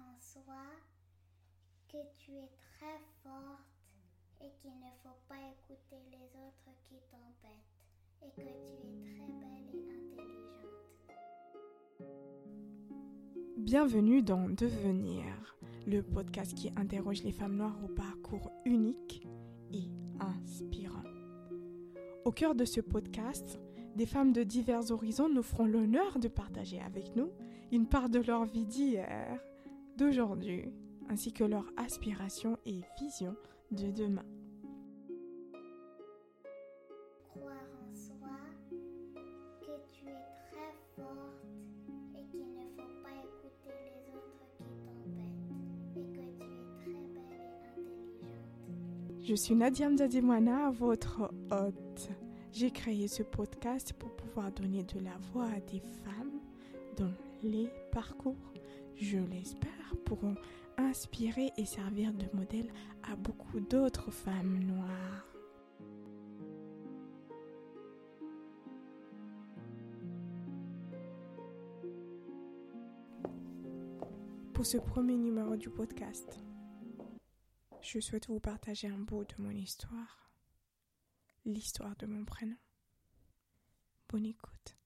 en soi, que tu es très forte et qu'il ne faut pas écouter les autres qui t'embêtent et que tu es très belle et intelligente. Bienvenue dans Devenir, le podcast qui interroge les femmes noires au parcours unique et inspirant. Au cœur de ce podcast, des femmes de divers horizons nous feront l'honneur de partager avec nous une part de leur vie d'hier, d'aujourd'hui, ainsi que leur aspiration et vision de demain. Croire en soi, que tu es très forte et qu'il ne faut pas écouter les autres qui t'embêtent et que tu es très belle et intelligente. Je suis Nadia Mzadimwana, votre hôte. J'ai créé ce podcast pour pouvoir donner de la voix à des femmes dont les parcours, je l'espère, pourront inspirer et servir de modèle à beaucoup d'autres femmes noires. Pour ce premier numéro du podcast, je souhaite vous partager un bout de mon histoire, l'histoire de mon prénom. Bonne écoute.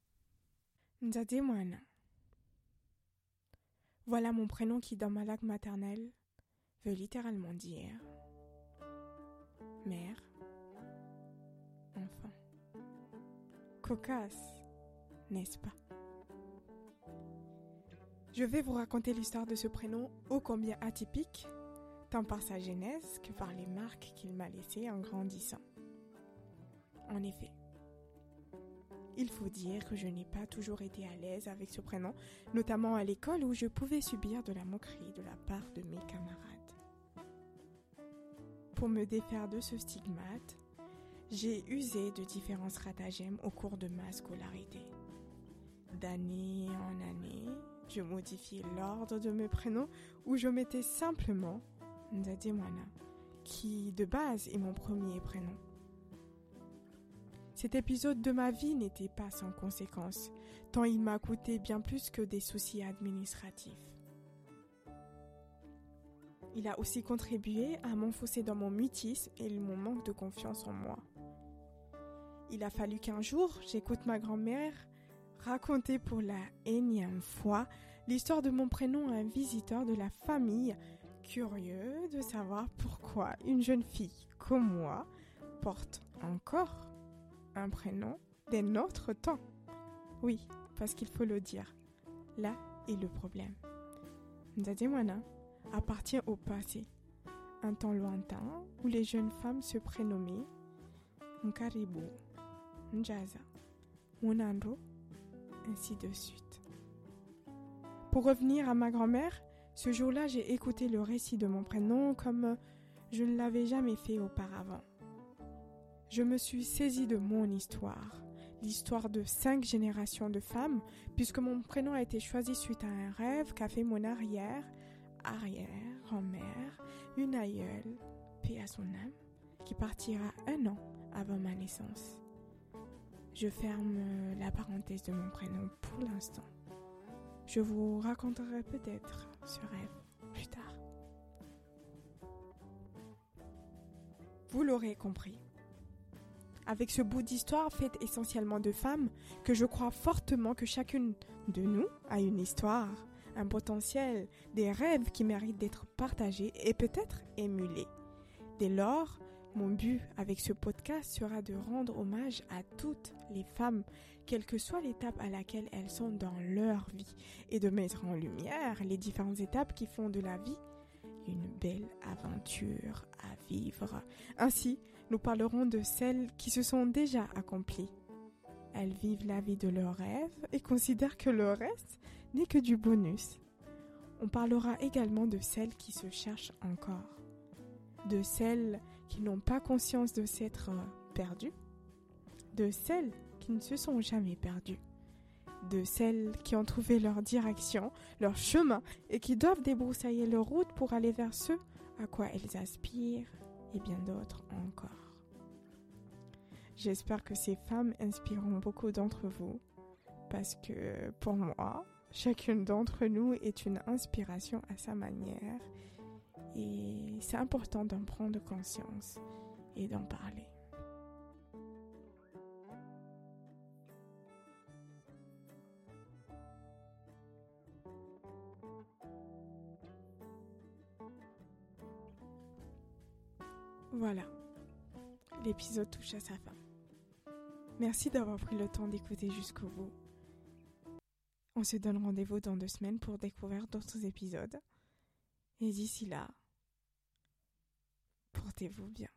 Voilà mon prénom qui, dans ma langue maternelle, veut littéralement dire mère, enfant. Cocasse, n'est-ce pas? Je vais vous raconter l'histoire de ce prénom ô combien atypique, tant par sa genèse que par les marques qu'il m'a laissées en grandissant. En effet, il faut dire que je n'ai pas toujours été à l'aise avec ce prénom, notamment à l'école où je pouvais subir de la moquerie de la part de mes camarades. Pour me défaire de ce stigmate, j'ai usé de différents stratagèmes au cours de ma scolarité. D'année en année, je modifiais l'ordre de mes prénoms où je mettais simplement Nzadimwana, qui de base est mon premier prénom. Cet épisode de ma vie n'était pas sans conséquences, tant il m'a coûté bien plus que des soucis administratifs. Il a aussi contribué à m'enfoncer dans mon mutisme et mon manque de confiance en moi. Il a fallu qu'un jour, j'écoute ma grand-mère raconter pour la énième fois l'histoire de mon prénom à un visiteur de la famille, curieux de savoir pourquoi une jeune fille comme moi porte encore un prénom des notre temps. Oui, parce qu'il faut le dire. Là est le problème. Nzademwana appartient au passé, un temps lointain où les jeunes femmes se prénommaient Nkaribu, Njaza, Munando, ainsi de suite. Pour revenir à ma grand-mère, ce jour-là, j'ai écouté le récit de mon prénom comme je ne l'avais jamais fait auparavant je me suis saisie de mon histoire, l'histoire de cinq générations de femmes, puisque mon prénom a été choisi suite à un rêve qu'a fait mon arrière, arrière, grand-mère, une aïeule, paix à son âme, qui partira un an avant ma naissance. Je ferme la parenthèse de mon prénom pour l'instant. Je vous raconterai peut-être ce rêve plus tard. Vous l'aurez compris avec ce bout d'histoire faite essentiellement de femmes, que je crois fortement que chacune de nous a une histoire, un potentiel, des rêves qui méritent d'être partagés et peut-être émulés. Dès lors, mon but avec ce podcast sera de rendre hommage à toutes les femmes, quelle que soit l'étape à laquelle elles sont dans leur vie, et de mettre en lumière les différentes étapes qui font de la vie une belle aventure à vivre. Ainsi, nous parlerons de celles qui se sont déjà accomplies. Elles vivent la vie de leurs rêves et considèrent que le reste n'est que du bonus. On parlera également de celles qui se cherchent encore, de celles qui n'ont pas conscience de s'être perdues, de celles qui ne se sont jamais perdues, de celles qui ont trouvé leur direction, leur chemin et qui doivent débroussailler leur route pour aller vers ce à quoi elles aspirent et bien d'autres encore. J'espère que ces femmes inspireront beaucoup d'entre vous parce que pour moi, chacune d'entre nous est une inspiration à sa manière et c'est important d'en prendre conscience et d'en parler. Voilà, l'épisode touche à sa fin. Merci d'avoir pris le temps d'écouter jusqu'au bout. On se donne rendez-vous dans deux semaines pour découvrir d'autres épisodes. Et d'ici là, portez-vous bien.